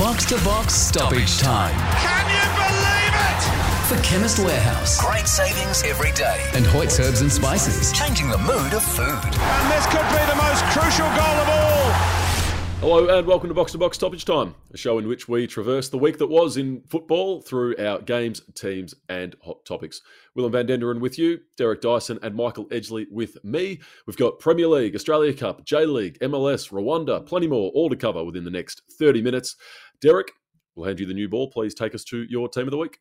Box to box stoppage time. Can you believe it? For Chemist Warehouse. Great savings every day. And Hoyt's Herbs and Spices. Changing the mood of food. And this could be the most crucial goal of all. Hello and welcome to Box to Box Stoppage Time, a show in which we traverse the week that was in football through our games, teams, and hot topics. Willem van Denderen with you, Derek Dyson and Michael Edgley with me. We've got Premier League, Australia Cup, J League, MLS, Rwanda, plenty more, all to cover within the next 30 minutes. Derek, we'll hand you the new ball. Please take us to your team of the week.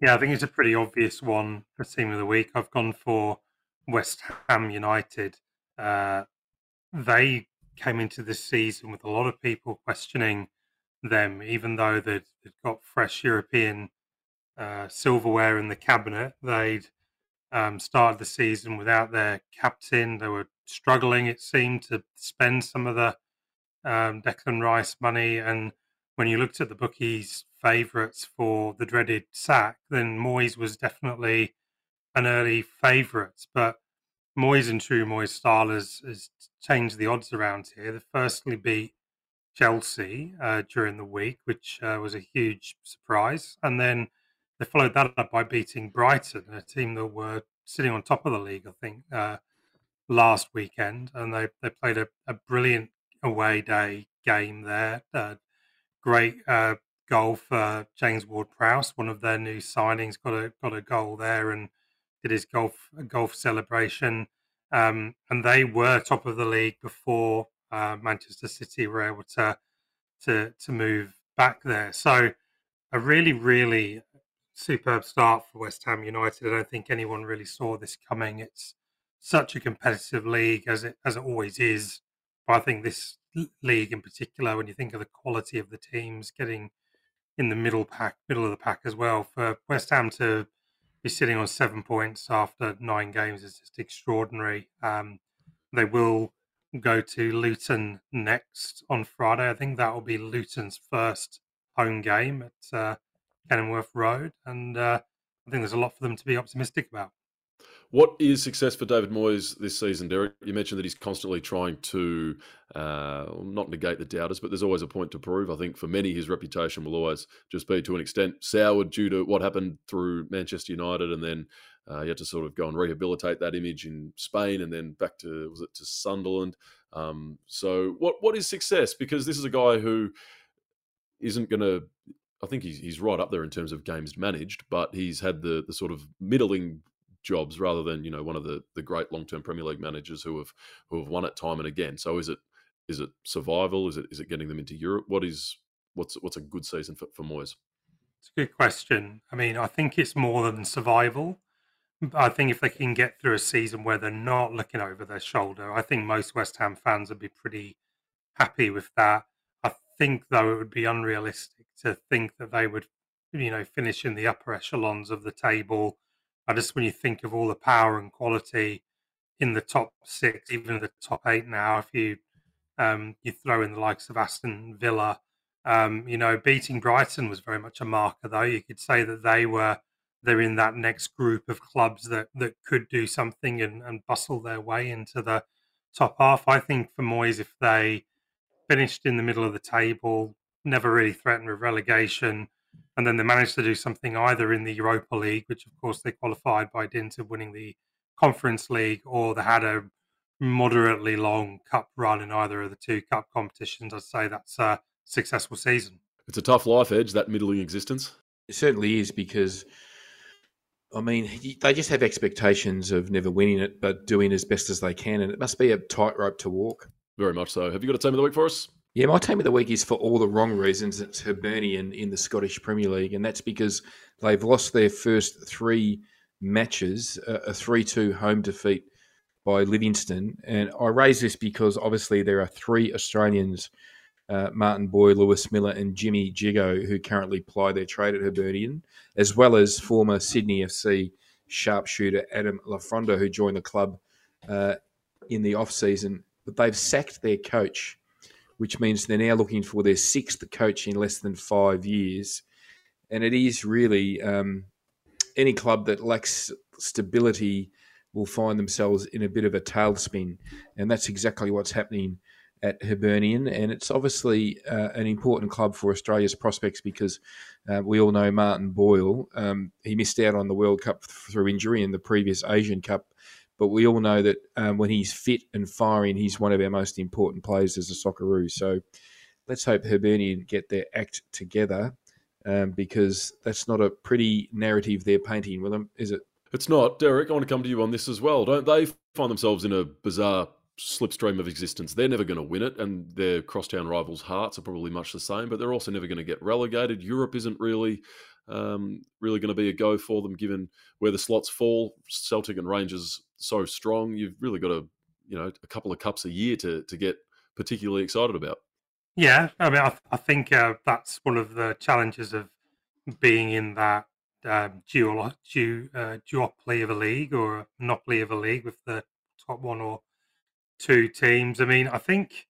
Yeah, I think it's a pretty obvious one for team of the week. I've gone for West Ham United. Uh, they came into this season with a lot of people questioning them, even though they'd, they'd got fresh European uh, silverware in the cabinet. They'd um, started the season without their captain. They were struggling, it seemed, to spend some of the um, Declan Rice money. And when you looked at the bookies' favourites for the dreaded sack, then Moyes was definitely an early favourite. But Moyes and true Moyes style has, has changed the odds around here. They firstly beat Chelsea uh, during the week, which uh, was a huge surprise, and then they followed that up by beating Brighton, a team that were sitting on top of the league, I think, uh, last weekend, and they they played a, a brilliant away day game there. Uh, great uh, goal for James Ward-Prowse, one of their new signings, got a got a goal there, and did his golf golf celebration, um, and they were top of the league before uh, Manchester City were able to to to move back there. So a really really superb start for West Ham United. I don't think anyone really saw this coming. It's such a competitive league as it as it always is. But I think this league in particular, when you think of the quality of the teams getting in the middle pack, middle of the pack as well, for West Ham to be sitting on seven points after nine games is just extraordinary. Um, they will go to Luton next on Friday. I think that will be Luton's first home game at uh, Kenilworth Road, and uh, I think there's a lot for them to be optimistic about. What is success for David Moyes this season, Derek? You mentioned that he's constantly trying to uh, not negate the doubters, but there's always a point to prove. I think for many, his reputation will always just be to an extent soured due to what happened through Manchester United, and then uh, he had to sort of go and rehabilitate that image in Spain, and then back to was it to Sunderland. Um, so, what what is success? Because this is a guy who isn't going to. I think he's he's right up there in terms of games managed, but he's had the the sort of middling jobs rather than you know one of the the great long term Premier League managers who have who have won it time and again. So is it is it survival? Is it is it getting them into Europe? What is what's what's a good season for, for Moyes? It's a good question. I mean, I think it's more than survival. I think if they can get through a season where they're not looking over their shoulder, I think most West Ham fans would be pretty happy with that. I think, though, it would be unrealistic to think that they would, you know, finish in the upper echelons of the table I just when you think of all the power and quality in the top six, even the top eight now, if you um, you throw in the likes of Aston Villa, um, you know, beating Brighton was very much a marker, though. You could say that they were they're in that next group of clubs that that could do something and, and bustle their way into the top half. I think for Moyes, if they finished in the middle of the table, never really threatened with relegation, and then they managed to do something either in the Europa League, which of course they qualified by dint of winning the Conference League, or they had a moderately long cup run in either of the two cup competitions. I'd say that's a successful season. It's a tough life edge, that middling existence. It certainly is because, I mean, they just have expectations of never winning it, but doing as best as they can. And it must be a tightrope to walk. Very much so. Have you got a team of the week for us? Yeah, my team of the week is for all the wrong reasons. It's Hibernian in the Scottish Premier League, and that's because they've lost their first three matches, a 3 2 home defeat by Livingston. And I raise this because obviously there are three Australians, uh, Martin Boyle, Lewis Miller, and Jimmy Jeggo, who currently ply their trade at Hibernian, as well as former Sydney FC sharpshooter Adam Le Fondre, who joined the club uh, in the off season. But they've sacked their coach which means they're now looking for their sixth coach in less than five years. And it is really um, any club that lacks stability will find themselves in a bit of a tailspin. And that's exactly what's happening at Hibernian, and it's obviously uh, an important club for Australia's prospects because uh, we all know Martin Boyle. Um, he missed out on the World Cup through injury in the previous Asian Cup, but we all know that um, when he's fit and firing, he's one of our most important players as a Socceroo. So let's hope Hibernian get their act together um, because that's not a pretty narrative they're painting, Willem, is it? It's not. Derek, I want to come to you on this as well. Don't they find themselves in a bizarre slipstream of existence. They're never going to win it, and their crosstown rivals' hearts are probably much the same. But they're also never going to get relegated. Europe isn't really, um, really going to be a go for them, given where the slots fall. Celtic and Rangers so strong. You've really got a, you know, a couple of cups a year to to get particularly excited about. Yeah, I mean, I, I think uh, that's one of the challenges of being in that um, dual, du, uh, duopoly of a league or a monopoly of a league with the top one or two teams. I mean, I think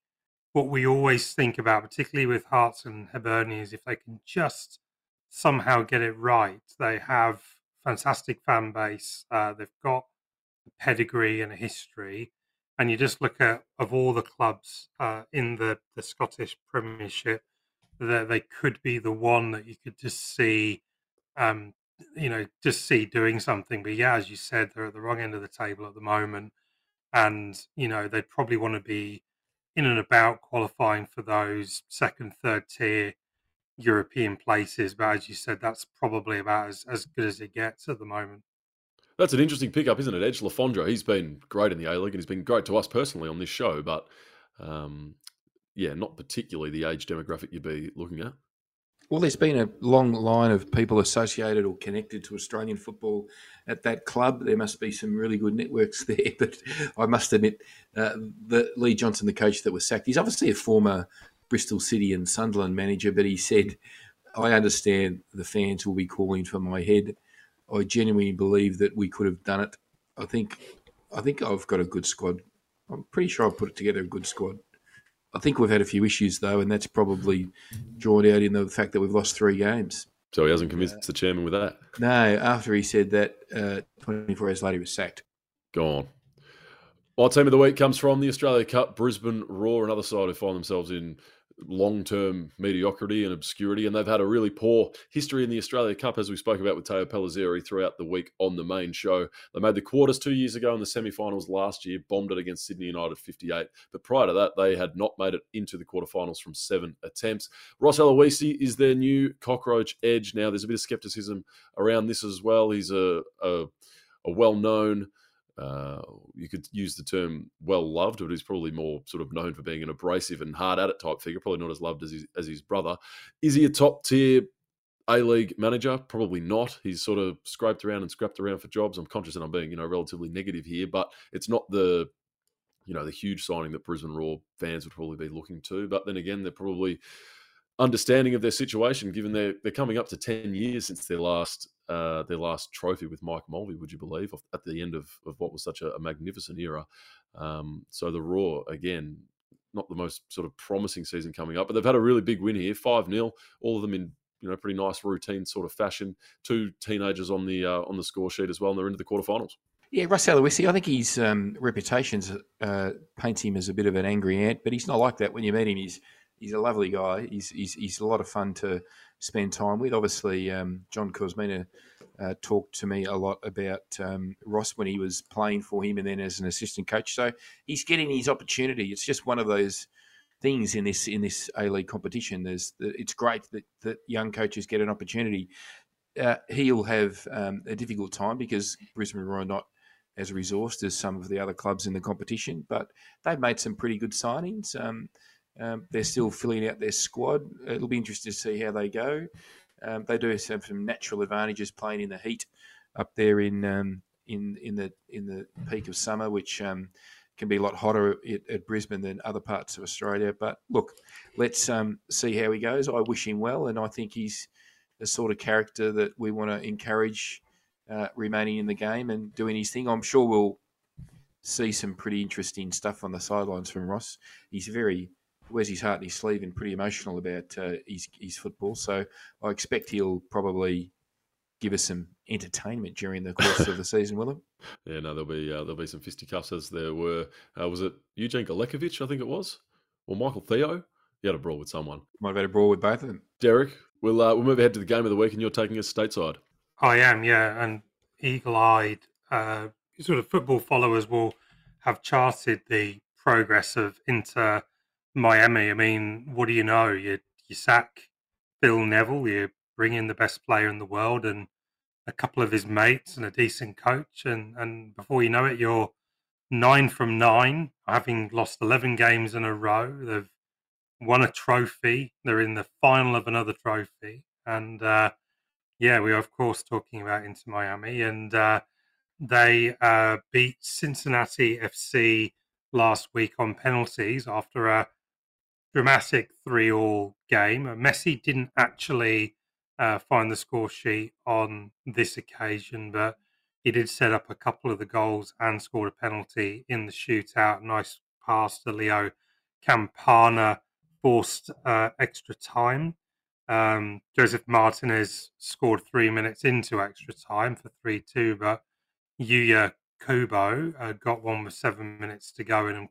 what we always think about, particularly with Hearts and Hibernian, is if they can just somehow get it right. They have fantastic fan base. Uh, they've got a pedigree and a history. And you just look at of all the clubs uh, in the, the Scottish Premiership, that they could be the one that you could just see, um, you know, just see doing something. But yeah, as you said, they're at the wrong end of the table at the moment and you know they'd probably want to be in and about qualifying for those second, third tier European places. But as you said, that's probably about as, as good as it gets at the moment. That's an interesting pickup, isn't it? Edge Le Fondre, he's been great in the A League and he's been great to us personally on this show, but um, yeah, not particularly the age demographic you'd be looking at. Well, there's been a long line of people associated or connected to Australian football at that club. There must be some really good networks there. But I must admit, uh, the Lee Johnson, the coach that was sacked, he's obviously a former Bristol City and Sunderland manager. But he said, "I understand the fans will be calling for my head. I genuinely believe that we could have done it. I think, I think I've got a good squad. I'm pretty sure I've put together a good squad." I think we've had a few issues though, and that's probably drawn out in the fact that we've lost three games. So he hasn't convinced the chairman with that. No, after he said that, uh, 24 hours later he was sacked. Go on. Our team of the week comes from the Australia Cup, Brisbane Roar, another side who find themselves in long term mediocrity and obscurity. And they've had a really poor history in the Australia Cup, as we spoke about with Teo Pellizzeri throughout the week on the main show. They made the quarters two years ago in the semi finals last year, bombed it against Sydney United 58. But prior to that, they had not made it into the quarterfinals from seven attempts. Ross Aloisi is their new cockroach edge. Now, there's a bit of skepticism around this as well. He's a, a, a well known uh, you could use the term well loved, but he's probably more sort of known for being an abrasive and hard at it type figure. Probably not as loved as his, as his brother. Is he a top tier A League manager? Probably not. He's sort of scraped around and scrapped around for jobs. I'm conscious that I'm being you know relatively negative here, but it's not the you know the huge signing that Brisbane Roar fans would probably be looking to. But then again, they're probably understanding of their situation, given they're they're coming up to ten years since their last uh, their last trophy with Mike Mulvey, would you believe, at the end of, of what was such a, a magnificent era. Um, so the Roar again, not the most sort of promising season coming up, but they've had a really big win here, five 0 all of them in you know pretty nice routine sort of fashion. Two teenagers on the uh, on the score sheet as well, and they're into the quarterfinals. Yeah, Ross Aloisi, I think his um, reputation uh, paints him as a bit of an angry ant, but he's not like that when you meet him. He's he's a lovely guy. He's, he's, he's a lot of fun to spend time with. Obviously, um, John Kosmina uh, talked to me a lot about um, Ross when he was playing for him and then as an assistant coach. So he's getting his opportunity. It's just one of those things in this in this A League competition. There's it's great that, that young coaches get an opportunity. Uh, he'll have um, a difficult time because Brisbane are not as resourced as some of the other clubs in the competition, but they've made some pretty good signings. Um, um, they're still filling out their squad. It'll be interesting to see how they go. Um, they do have some natural advantages playing in the heat up there in um, in in the in the peak of summer, which um, can be a lot hotter at, at, Brisbane than other parts of Australia. But look, let's um, see how he goes. I wish him well, and I think he's the sort of character that we want to encourage uh, remaining in the game and doing his thing. I'm sure we'll see some pretty interesting stuff on the sidelines from Ross. He's very wears his heart in his sleeve and pretty emotional about uh, his, his football. So I expect he'll probably give us some entertainment during the course of the season, will he? Yeah, no, there'll be uh, there'll be some fisticuffs as there were. Uh, was it Eugene Galekovic? I think it was. or Michael Theo. He had a brawl with someone. Might have had a brawl with both of them. Derek, we'll uh, we'll move ahead to the game of the week, and you're taking us stateside. I am, yeah, and eagle-eyed uh, sort of football followers will have charted the progress of Inter Miami. I mean, what do you know? You you sack Phil Neville, you bring in the best player in the world, and a couple of his mates and a decent coach, and and before you know it, you're nine from nine, having lost eleven games in a row. They've won a trophy. They're in the final of another trophy, and uh, yeah, we are of course talking about Inter Miami, and uh, they uh, beat Cincinnati FC last week on penalties after a dramatic three-all game. Messi didn't actually uh, find the score sheet on this occasion, but he did set up a couple of the goals and scored a penalty in the shootout. Nice pass to Leo Campana, forced uh, extra time. Um, Josef Martinez scored three minutes into extra time for 3 2, but Yuya Kubo uh, got one with seven minutes to go. And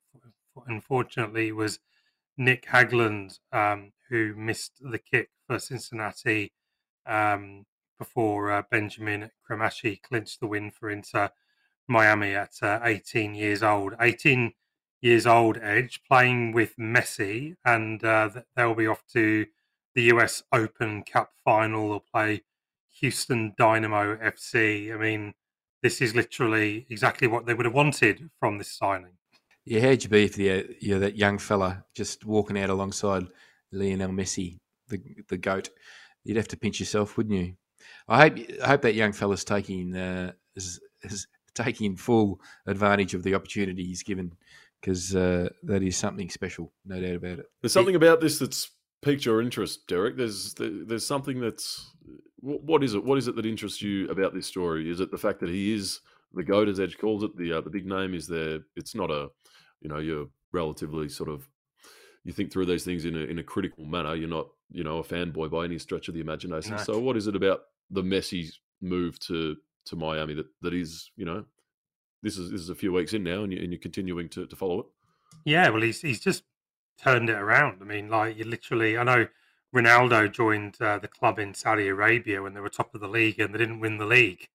unfortunately, was Nick Hagglund um, who missed the kick for Cincinnati um, before uh, Benjamin Cremaschi clinched the win for Inter Miami at uh, 18 years old. 18 years old, Edge, playing with Messi, and uh, they'll be off to the US Open Cup final. They'll play Houston Dynamo FC. I mean, this is literally exactly what they would have wanted from this signing. Yeah, how'd you be if you're, you're that young fella just walking out alongside Lionel Messi, the the goat? You'd have to pinch yourself, wouldn't you? I hope I hope that young fella's taking uh, is, is taking full advantage of the opportunity he's given because uh, that is something special, no doubt about it. There's something about this that's piqued your interest, Derek. There's there's something that's what is it? What is it that interests you about this story? Is it the fact that he is the goat, as Edge calls it? The uh, the big name is there. It's not a you know you're relatively sort of you think through these things in a in a critical manner. You're not you know a fanboy by any stretch of the imagination. So what is it about the Messi move to to Miami that that is you know this is this is a few weeks in now and, you, and you're continuing to, to follow it. Yeah, well, he's he's just turned it around. I mean, like you literally, I know Ronaldo joined uh, the club in Saudi Arabia when they were top of the league and they didn't win the league.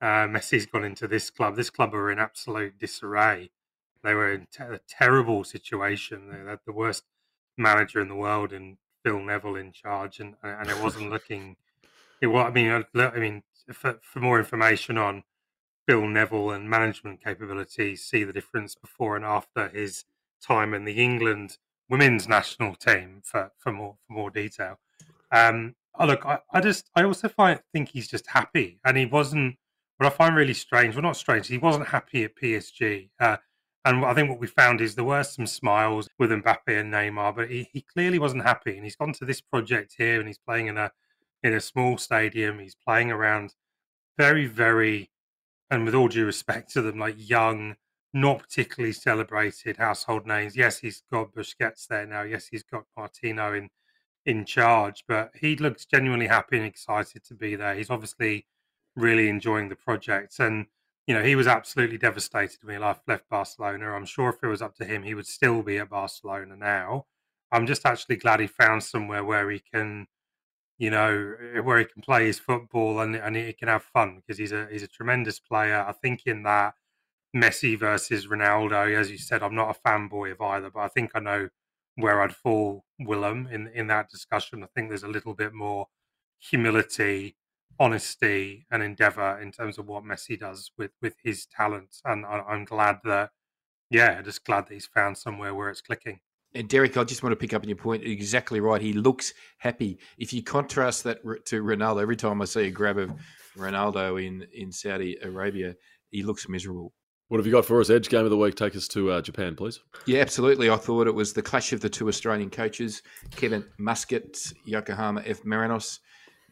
Uh, Messi's gone into this club. This club are in absolute disarray. They were in te- a terrible situation. They had the worst manager in the world and Phil Neville in charge, and and it wasn't looking. It. I mean, I mean, for, for more information on Phil Neville and management capabilities, see the difference before and after his time in the England women's national team for, for more for more detail. Um, oh, look, I, I just I also find think he's just happy, and he wasn't. What I find really strange, well, not strange, he wasn't happy at PSG. Uh, and I think what we found is there were some smiles with Mbappe and Neymar, but he, he clearly wasn't happy. And he's gone to this project here, and he's playing in a in a small stadium. He's playing around very, very and with all due respect to them, like young, not particularly celebrated household names. Yes, he's got Busquets there now. Yes, he's got Martino in in charge, but he looks genuinely happy and excited to be there. He's obviously really enjoying the project, and you know he was absolutely devastated when he left, Barcelona. I'm sure if it was up to him, he would still be at Barcelona now. I'm just actually glad he found somewhere where he can you know, eh, where he can play his football and and he can have fun because he's a he's a tremendous player. I think in that Messi versus Ronaldo, as you said, I'm not a fanboy of either, but I think I know where I'd fall Willem in in that discussion. I think there's a little bit more humility, honesty, and endeavor in terms of what Messi does with with his talents, and I, I'm glad that yeah, just glad that he's found somewhere where it's clicking. And Derek, I just want to pick up on your point. Exactly right. He looks happy. If you contrast that to Ronaldo, every time I see a grab of Ronaldo in, in Saudi Arabia, he looks miserable. What have you got for us? Edge game of the week. Take us to uh, Japan, please. Yeah, absolutely. I thought it was the clash of the two Australian coaches, Kevin Muscat, Yokohama F. Marinos,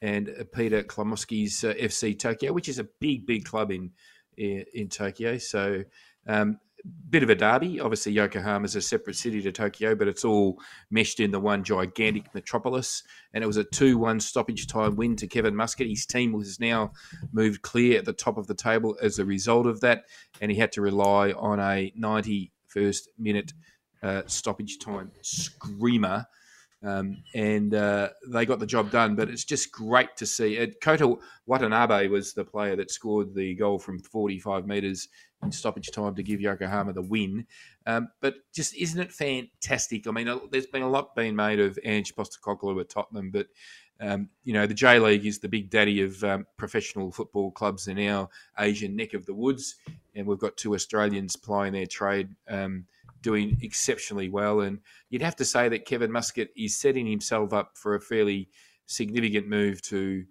and Peter Cklamovski's uh, FC Tokyo, which is a big, big club in in, in Tokyo. So um, bit of a derby. Obviously, Yokohama is a separate city to Tokyo, but it's all meshed in the one gigantic metropolis. And it was a 2 1 stoppage time win to Kevin Muscat. His team has now moved clear at the top of the table as a result of that. And he had to rely on a 91st minute uh, stoppage time screamer. Um, and uh, they got the job done. But it's just great to see. Uh, Kota Watanabe was the player that scored the goal from 45 metres in stoppage time to give Yokohama the win. Um, but just isn't it fantastic? I mean, there's been a lot being made of Ange Postecoglou at Tottenham, but um, you know, the J League is the big daddy of um, professional football clubs in our Asian neck of the woods, and we've got two Australians plying their trade, um, doing exceptionally well. And you'd have to say that Kevin Muscat is setting himself up for a fairly significant move to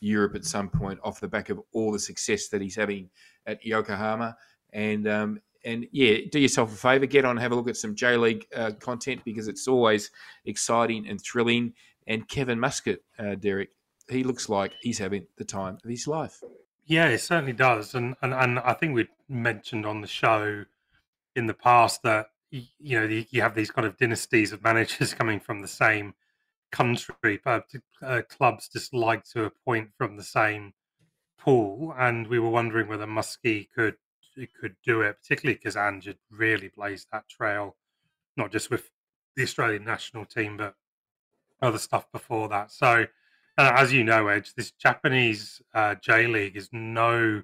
Europe at some point off the back of all the success that he's having at Yokohama. And um, and yeah, do yourself a favour, get on, have a look at some J League uh, content because it's always exciting and thrilling. And Kevin Muscat, uh, Derek, he looks like he's having the time of his life. Yeah, it certainly does, and and, and I think we mentioned on the show in the past that you know you have these kind of dynasties of managers coming from the same country, but uh, clubs just like to appoint from the same pool, and we were wondering whether Muskie could could do it, particularly because Ange really blazed that trail, not just with the Australian national team, but other stuff before that. So, uh, as you know, Edge, this Japanese uh, J League is no.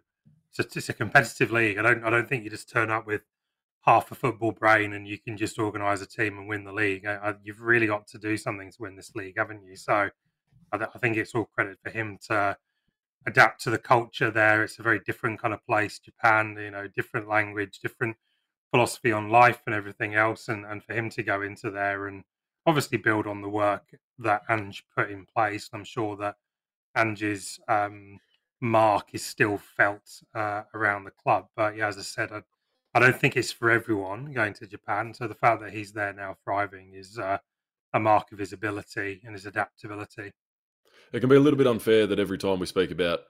It's a, it's a, competitive league. I don't. I don't think you just turn up with half a football brain and you can just organise a team and win the league. I, I, you've really got to do something to win this league, haven't you? So, I, I think it's all credit for him to adapt to the culture there. It's a very different kind of place, Japan. You know, different language, different philosophy on life and everything else, and and for him to go into there and obviously build on the work that Ange put in place. I'm sure that Ange's um, mark is still felt uh, around the club. But yeah, as I said, I, I, don't think it's for everyone going to Japan. So the fact that he's there now thriving is uh, a mark of his ability and his adaptability. It can be a little bit unfair that every time we speak about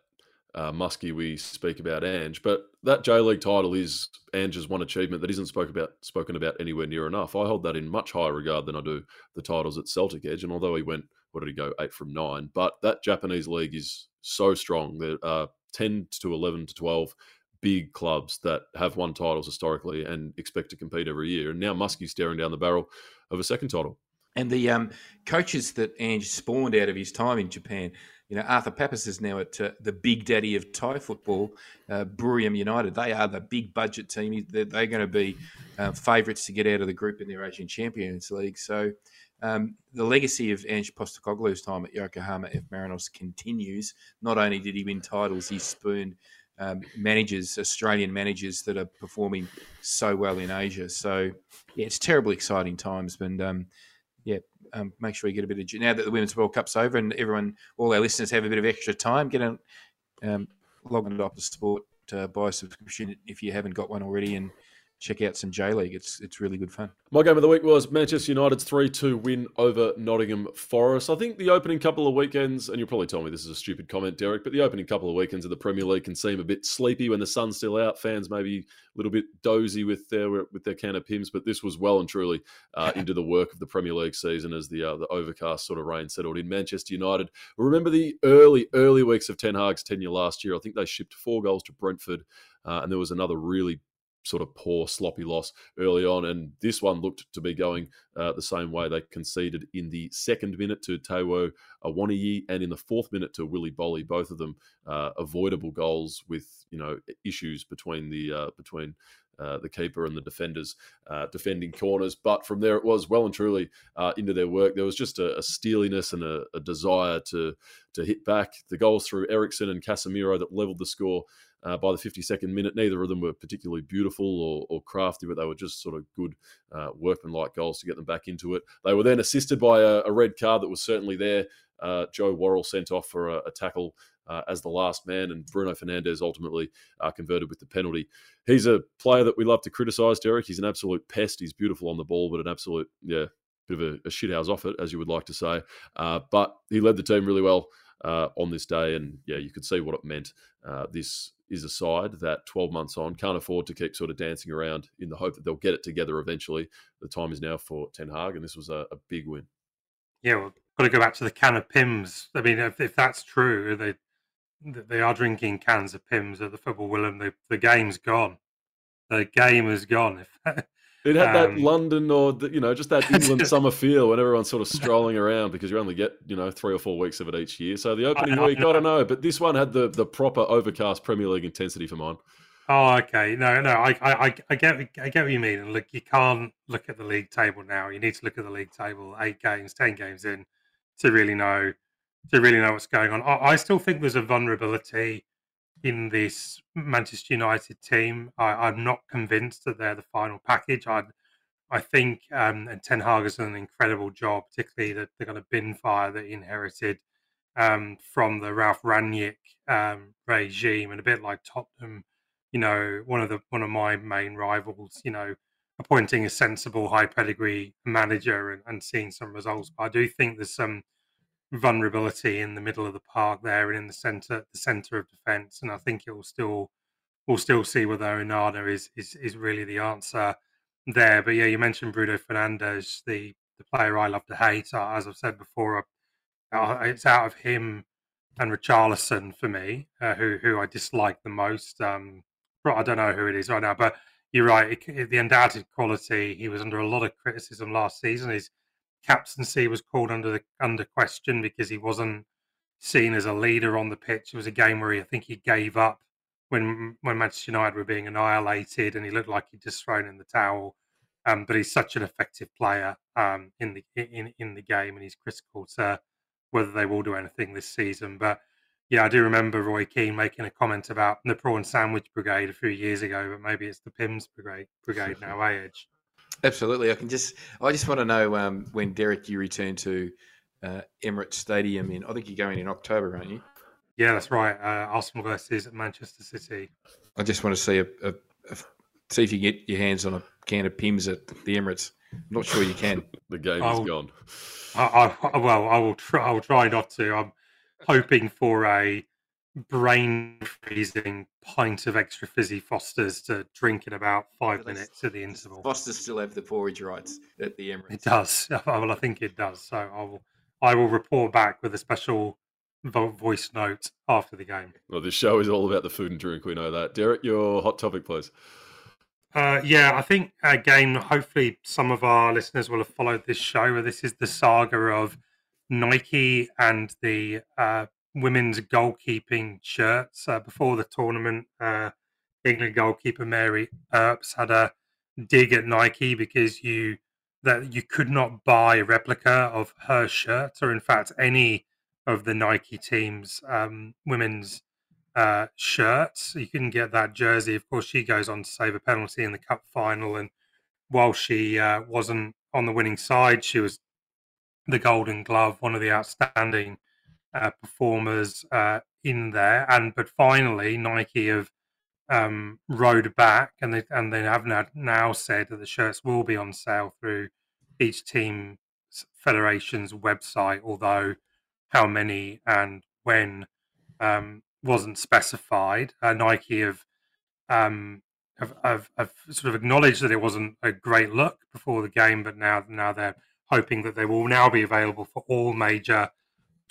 uh, Muskie, we speak about Ange, but that J League title is Ange's one achievement that isn't spoke about, spoken about anywhere near enough. I hold that in much higher regard than I do the titles at Celtic Edge. And although he went, what did he go, eight from nine? But that Japanese league is so strong. There are 10 to 11 to 12 big clubs that have won titles historically and expect to compete every year. And now Muskie's staring down the barrel of a second title. And the um, coaches that Ange spawned out of his time in Japan, you know, Arthur Papas is now at uh, the big daddy of Thai football, uh, Buriram United. They are the big budget team. They're, they're going to be uh, favourites to get out of the group in their Asian Champions League. So um, the legacy of Ange Postecoglou's time at Yokohama F. Marinos continues. Not only did he win titles, he spooned um, managers, Australian managers that are performing so well in Asia. So, yeah, it's terribly exciting times. And um, yeah, um, make sure you get a bit of now that the Women's World Cup's over and everyone, all our listeners have a bit of extra time. Get a um, log on to Optus Sport, uh, buy a subscription if you haven't got one already, and check out some J League. It's it's really good fun. My game of the week was Manchester United's 3 2 win over Nottingham Forest. I think the opening couple of weekends, and you'll probably tell me this is a stupid comment, Derek, but the opening couple of weekends of the Premier League can seem a bit sleepy when the sun's still out. Fans maybe a little bit dozy with their with their can of Pimm's, but this was well and truly uh, into the work of the Premier League season as the uh, the overcast sort of rain settled in. Manchester United. Remember the early early weeks of Ten Hag's tenure last year? I think they shipped four goals to Brentford, uh, and there was another really sort of poor, sloppy loss early on. And this one looked to be going uh, the same way. They conceded in the second minute to Taiwo Awoniyi and in the fourth minute to Willy Boly. Both of them uh, avoidable goals with you know issues between the uh, between. Uh, the keeper and the defenders uh, defending corners, but from there it was well and truly uh, into their work. There was just a, a steeliness and a, a, desire to to hit back. The goals through Eriksen and Casemiro that levelled the score uh, by the 52nd minute. Neither of them were particularly beautiful or, or crafty, but they were just sort of good uh, workmanlike goals to get them back into it. They were then assisted by a, a red card that was certainly there. Uh, Joe Worrall sent off for a, a tackle uh, as the last man, and Bruno Fernandes ultimately uh, converted with the penalty. He's a player that we love to criticise, Derek. He's an absolute pest. He's beautiful on the ball, but an absolute, yeah, bit of a, a shithouse off it, as you would like to say. Uh, but he led the team really well uh, on this day, and yeah, you could see what it meant. Uh, this is a side that 12 months on can't afford to keep sort of dancing around in the hope that they'll get it together eventually. The time is now for Ten Hag, and this was a, a big win. Yeah, well, got to go back to the can of Pimm's. I mean, if, if that's true, they they are drinking cans of Pimm's at the football Willem. The, the game's gone. The game is gone. If It had that Um, London or the, you know just that England summer feel when everyone's sort of strolling around because you only get you know three or four weeks of it each year. So the opening I week, I know. don't know, but this one had the the proper overcast Premier League intensity for mine. Oh, okay. No, no, I, I, I- I get, I get what you mean. And look, you can't look at the league table now. You need to look at the league table, eight games, ten games in, to really know, to really know what's going on. I, I still think there's a vulnerability in this Manchester United team. I, I'm not convinced that they're the final package. I, I think, um, and Ten Hag has done an incredible job, particularly that they're going to bin fire that he inherited um, from the Ralf Rangnick um, regime, and a bit like Tottenham you know, one of the one of my main rivals, you know, appointing a sensible, high pedigree manager and, and seeing some results. But I do think there's some vulnerability in the middle of the park there and in the center, the center of defence, and I think it will still we'll still see whether Onana is is is really the answer there. But yeah, you mentioned Bruno Fernandes the the player I love to hate. As I've said before, it's out of him and Richarlison for me, uh, who who I dislike the most. Um, I don't know who it is right now, but you're right. It, it- the undoubted quality. He was under a lot of criticism last season. His captaincy was called under the under question because he wasn't seen as a leader on the pitch. It was a game where he, I think he gave up when when Manchester United were being annihilated, and he looked like he'd just thrown in the towel. Um, but he's such an effective player um, in the in in the game, and he's critical to whether they will do anything this season. But yeah, I do remember Roy Keane making a comment about the prawn sandwich brigade a few years ago, but maybe it's the Pimm's brigade brigade now, eh, Edge? Absolutely. I can just, I just want to know um, when Derek you return to uh, Emirates Stadium in, I think you're going in October, aren't you? Yeah, that's right. Uh, Arsenal versus Manchester City. I just want to see a, a, a see if you can get your hands on a can of Pimm's at the Emirates. I'm not sure you can. The game Oh. is gone. I, I, well, I will try. I will try not to. I'm hoping for a brain freezing pint of extra fizzy Fosters to drink in about five Does- minutes at the interval. Foster's still have the porridge rights at the Emirates. It does. Well, I think it does. So I will. I will report back with a special voice note after the game. Well, this show is all about the food and drink. We know that. Derek, your hot topic, please. Uh, yeah, I think again, hopefully, some of our listeners will have followed this show. Where this is the saga of Nike and the uh, women's goalkeeping shirts. Uh, before the tournament, uh, England goalkeeper Mary Earps had a dig at Nike because you that you could not buy a replica of her shirt, or in fact, any of the Nike team's um, women's uh, shirts. You couldn't get that jersey. Of course, she goes on to save a penalty in the cup final, and while she uh, wasn't on the winning side, she was the Golden Glove, one of the outstanding uh, performers uh, in there. And but finally, Nike have um, rode back, and they and they have now, now said that the shirts will be on sale through each team's federation's website. Although how many and when um, wasn't specified. Uh, Nike have, um, have, have have sort of acknowledged that it wasn't a great look before the game, but now now they're hoping that they will now be available for all major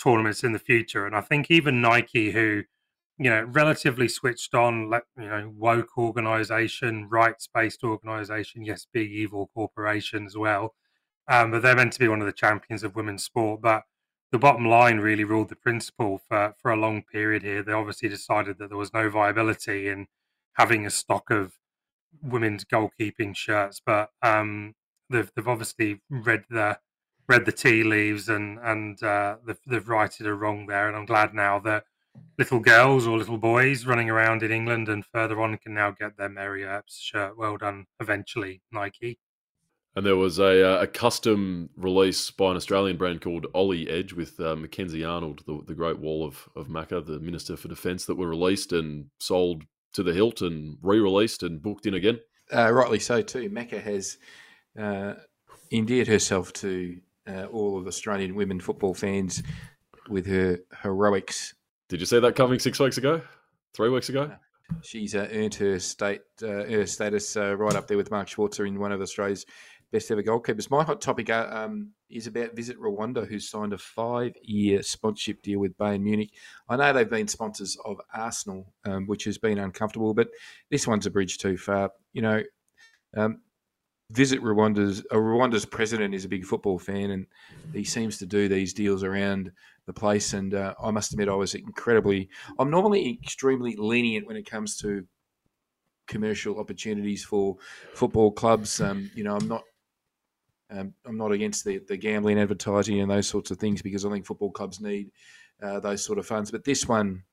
tournaments in the future. And I think even Nike, who you know relatively switched on, you know, woke organization, rights based organization, yes, big evil corporation as well. Um, but they're meant to be one of the champions of women's sport, but the bottom line really ruled the principle for, for a long period here. They obviously decided that there was no viability in having a stock of women's goalkeeping shirts, but um, they've they've obviously read the read the tea leaves and and uh, they've, they've righted a wrong there. And I'm glad now that little girls or little boys running around in England and further on can now get their Mary Earps shirt. Well done, eventually, Nike. And there was a, uh, a custom release by an Australian brand called Ollie Edge with uh, Mackenzie Arnold, the, the Great Wall of, of Macca, the Minister for Defence, that were released and sold to the hilt and re released and booked in again. Uh, rightly so too. Macca has uh, endeared herself to uh, all of Australian women football fans with her heroics. Did you see that coming six weeks ago? Three weeks ago? She's uh, earned her state uh, her status uh, right up there with Mark Schwarzer in one of Australia's best ever goalkeepers. My hot topic uh, um, is about Visit Rwanda, who's signed a five year sponsorship deal with Bayern Munich. I know they've been sponsors of Arsenal, um, which has been uncomfortable, but this one's a bridge too far. You know, um, visit Rwanda's uh, Rwanda's president is a big football fan, and he seems to do these deals around the place. And uh, I must admit, I was incredibly. I'm normally extremely lenient when it comes to commercial opportunities for football clubs. Um, you know, I'm not. Um, I'm not against the, the gambling, advertising, and those sorts of things because I think football clubs need uh, those sort of funds. But this one,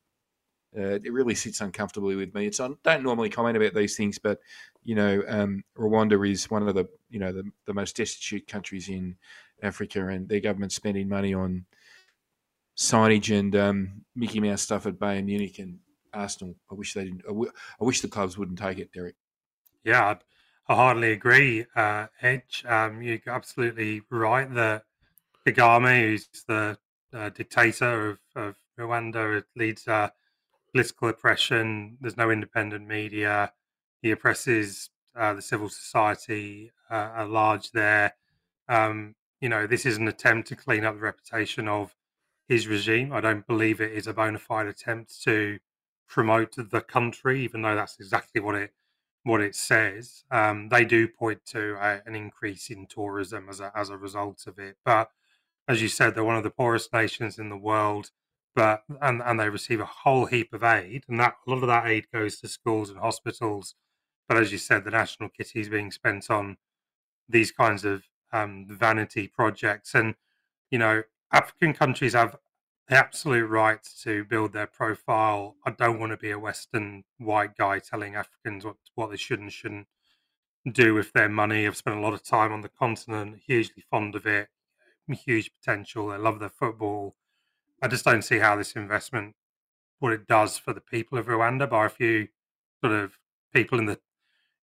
uh, it really sits uncomfortably with me. It's I don't normally comment about these things, but you know, um, Rwanda is one of the you know the, the most destitute countries in Africa, and their government's spending money on signage and um, Mickey Mouse stuff at Bayern Munich and Arsenal. I wish they didn't. I, w- I wish the clubs wouldn't take it, Derek. Yeah, I hardly agree, uh, Edge. Um, you're absolutely right that Kagame, who's the uh, dictator of, of Rwanda, leads uh, political oppression. There's no independent media. He oppresses uh, the civil society uh, at large there. Um, you know, this is an attempt to clean up the reputation of his regime. I don't believe it is a bona fide attempt to promote the country, even though that's exactly what it what it says. Um, they do point to a, an increase in tourism as a as a result of it, but as you said, they're one of the poorest nations in the world but and and they receive a whole heap of aid, and that a lot of that aid goes to schools and hospitals. But as you said, the national kitty is being spent on these kinds of um, vanity projects, and you know, African countries have the absolute right to build their profile. I don't want to be a Western white guy telling Africans what what they should and shouldn't do with their money. I've spent a lot of time on the continent, hugely fond of it, huge potential. I love their football I just don't see how this investment, what it does for the people of Rwanda, by a few sort of people in the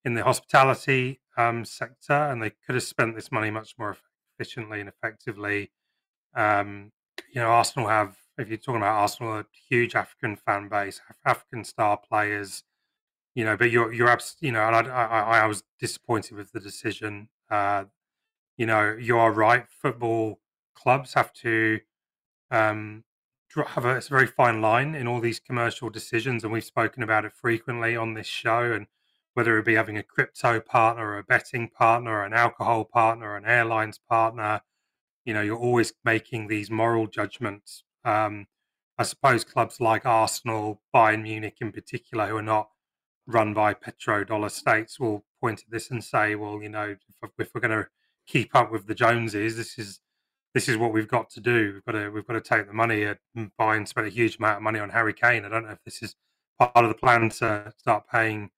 in the hospitality um, sector, and they could have spent this money much more efficiently and effectively. Um, you know, Arsenal have, if you're talking about Arsenal, a huge African fan base, African star players. You know, but you're you're abs- you know, I, I, I was disappointed with the decision. Uh, you know, you are right. Football clubs have to um, have a, it's a very fine line in all these commercial decisions, and we've spoken about it frequently on this show. And whether it be having a crypto partner, or a betting partner, or an alcohol partner, an airlines partner, you know, you're always making these moral judgments. Um, I suppose clubs like Arsenal, Bayern Munich in particular, who are not run by petrodollar states, will point at this and say, well, you know, if, if we're going to keep up with the Joneses, this is this is what we've got to do. We've got to we've got to take the money and buy and spend a huge amount of money on Harry Kane. I don't know if this is part of the plan to start paying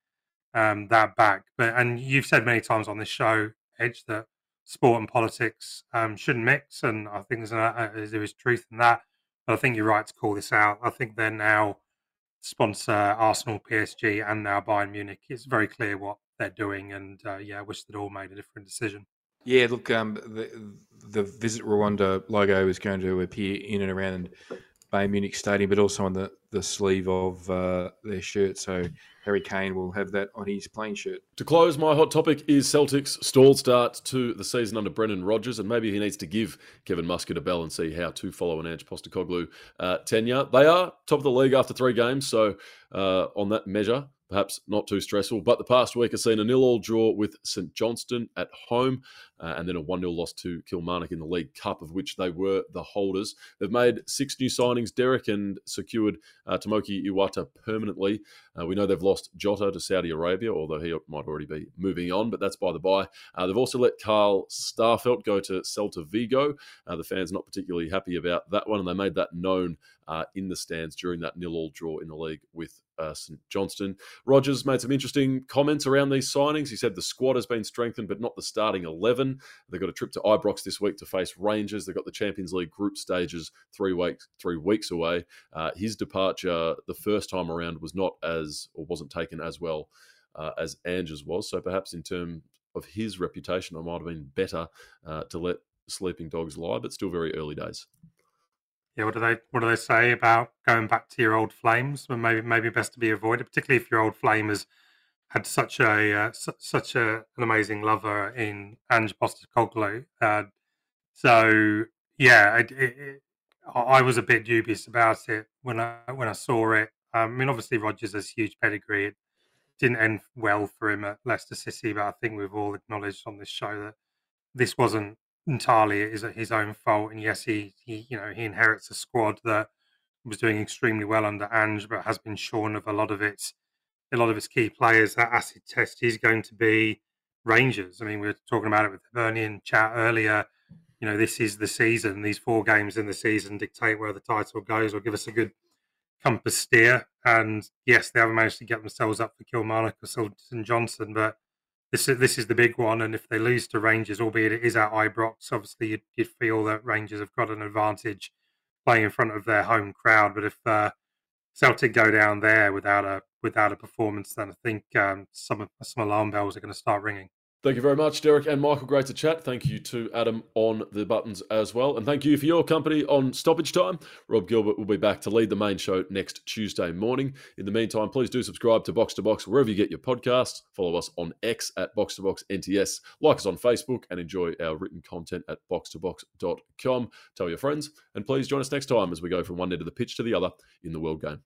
um, that back. But and you've said many times on this show, Edge, that sport and politics um, shouldn't mix, and I think there's a, there is truth in that. But I think you're right to call this out. I think they're now sponsor Arsenal, PSG, and now Bayern Munich. It's very clear what they're doing, and uh, yeah, I wish they'd all made a different decision. Yeah, look, um, the, the Visit Rwanda logo is going to appear in and around Bayern Munich Stadium, but also on the, the sleeve of uh, their shirt. So Harry Kane will have that on his playing shirt. To close, my hot topic is Celtic's stalled start to the season under Brendan Rodgers, and maybe he needs to give Kevin Muscat a bell and see how to follow an Ange Postecoglou uh, tenure. They are top of the league after three games, so uh, on that measure, perhaps not too stressful. But the past week has seen a nil-all draw with St Johnstone at home, uh, and then a one-nil loss to Kilmarnock in the League Cup, of which they were the holders. They've made six new signings, Derek, and secured uh, Tomoki Iwata permanently. Uh, we know they've lost Jota to Saudi Arabia, although he might already be moving on, but that's by the by. Uh, they've also let Carl Starfelt go to Celta Vigo. Uh, the fans are not particularly happy about that one, and they made that known uh, in the stands during that nil-all draw in the league with uh, St Johnstone. Rodgers made some interesting comments around these signings. He said the squad has been strengthened, but not the starting 11. They've got a trip to Ibrox this week to face Rangers. They've got the Champions League group stages three weeks three weeks away. Uh, his departure the first time around was not as or wasn't taken as well uh, as Ange's was. So perhaps in terms of his reputation, it might have been better uh, to let sleeping dogs lie, but still very early days. Yeah, what do they what do they say about going back to your old flames? Well, maybe maybe best to be avoided, particularly if your old flame has had such a uh, su- such a, an amazing lover in Ange Postecoglou. Uh, so yeah, it, it, I was a bit dubious about it when I when I saw it. I mean, obviously Rodgers has huge pedigree. It didn't end well for him at Leicester City, but I think we've all acknowledged on this show that this wasn't entirely his, his own fault. And yes, he, he you know he inherits a squad that was doing extremely well under Ange, but has been shorn of a lot of its a lot of his key players. That acid test is going to be Rangers. I mean, we were talking about it with Bernie in chat earlier. You know, this is the season. These four games in the season dictate where the title goes, or give us a good compass steer. And yes, they haven't managed to get themselves up for Kilmarnock or St Johnstone, but this is this is the big one. And if they lose to Rangers, albeit it is at Ibrox, obviously you'd, you'd feel that Rangers have got an advantage playing in front of their home crowd. But if uh, Celtic go down there without a without a performance, then I think um, some some alarm bells are going to start ringing. Thank you very much, Derek and Michael. Great to chat. Thank you to Adam on the buttons as well. And thank you for your company on stoppage time. Rob Gilbert will be back to lead the main show next Tuesday morning. In the meantime, please do subscribe to Box to Box wherever you get your podcasts. Follow us on X at Box to Box NTS. Like us on Facebook and enjoy our written content at boxtobox.com. Tell your friends. And please join us next time as we go from one end of the pitch to the other in the world game.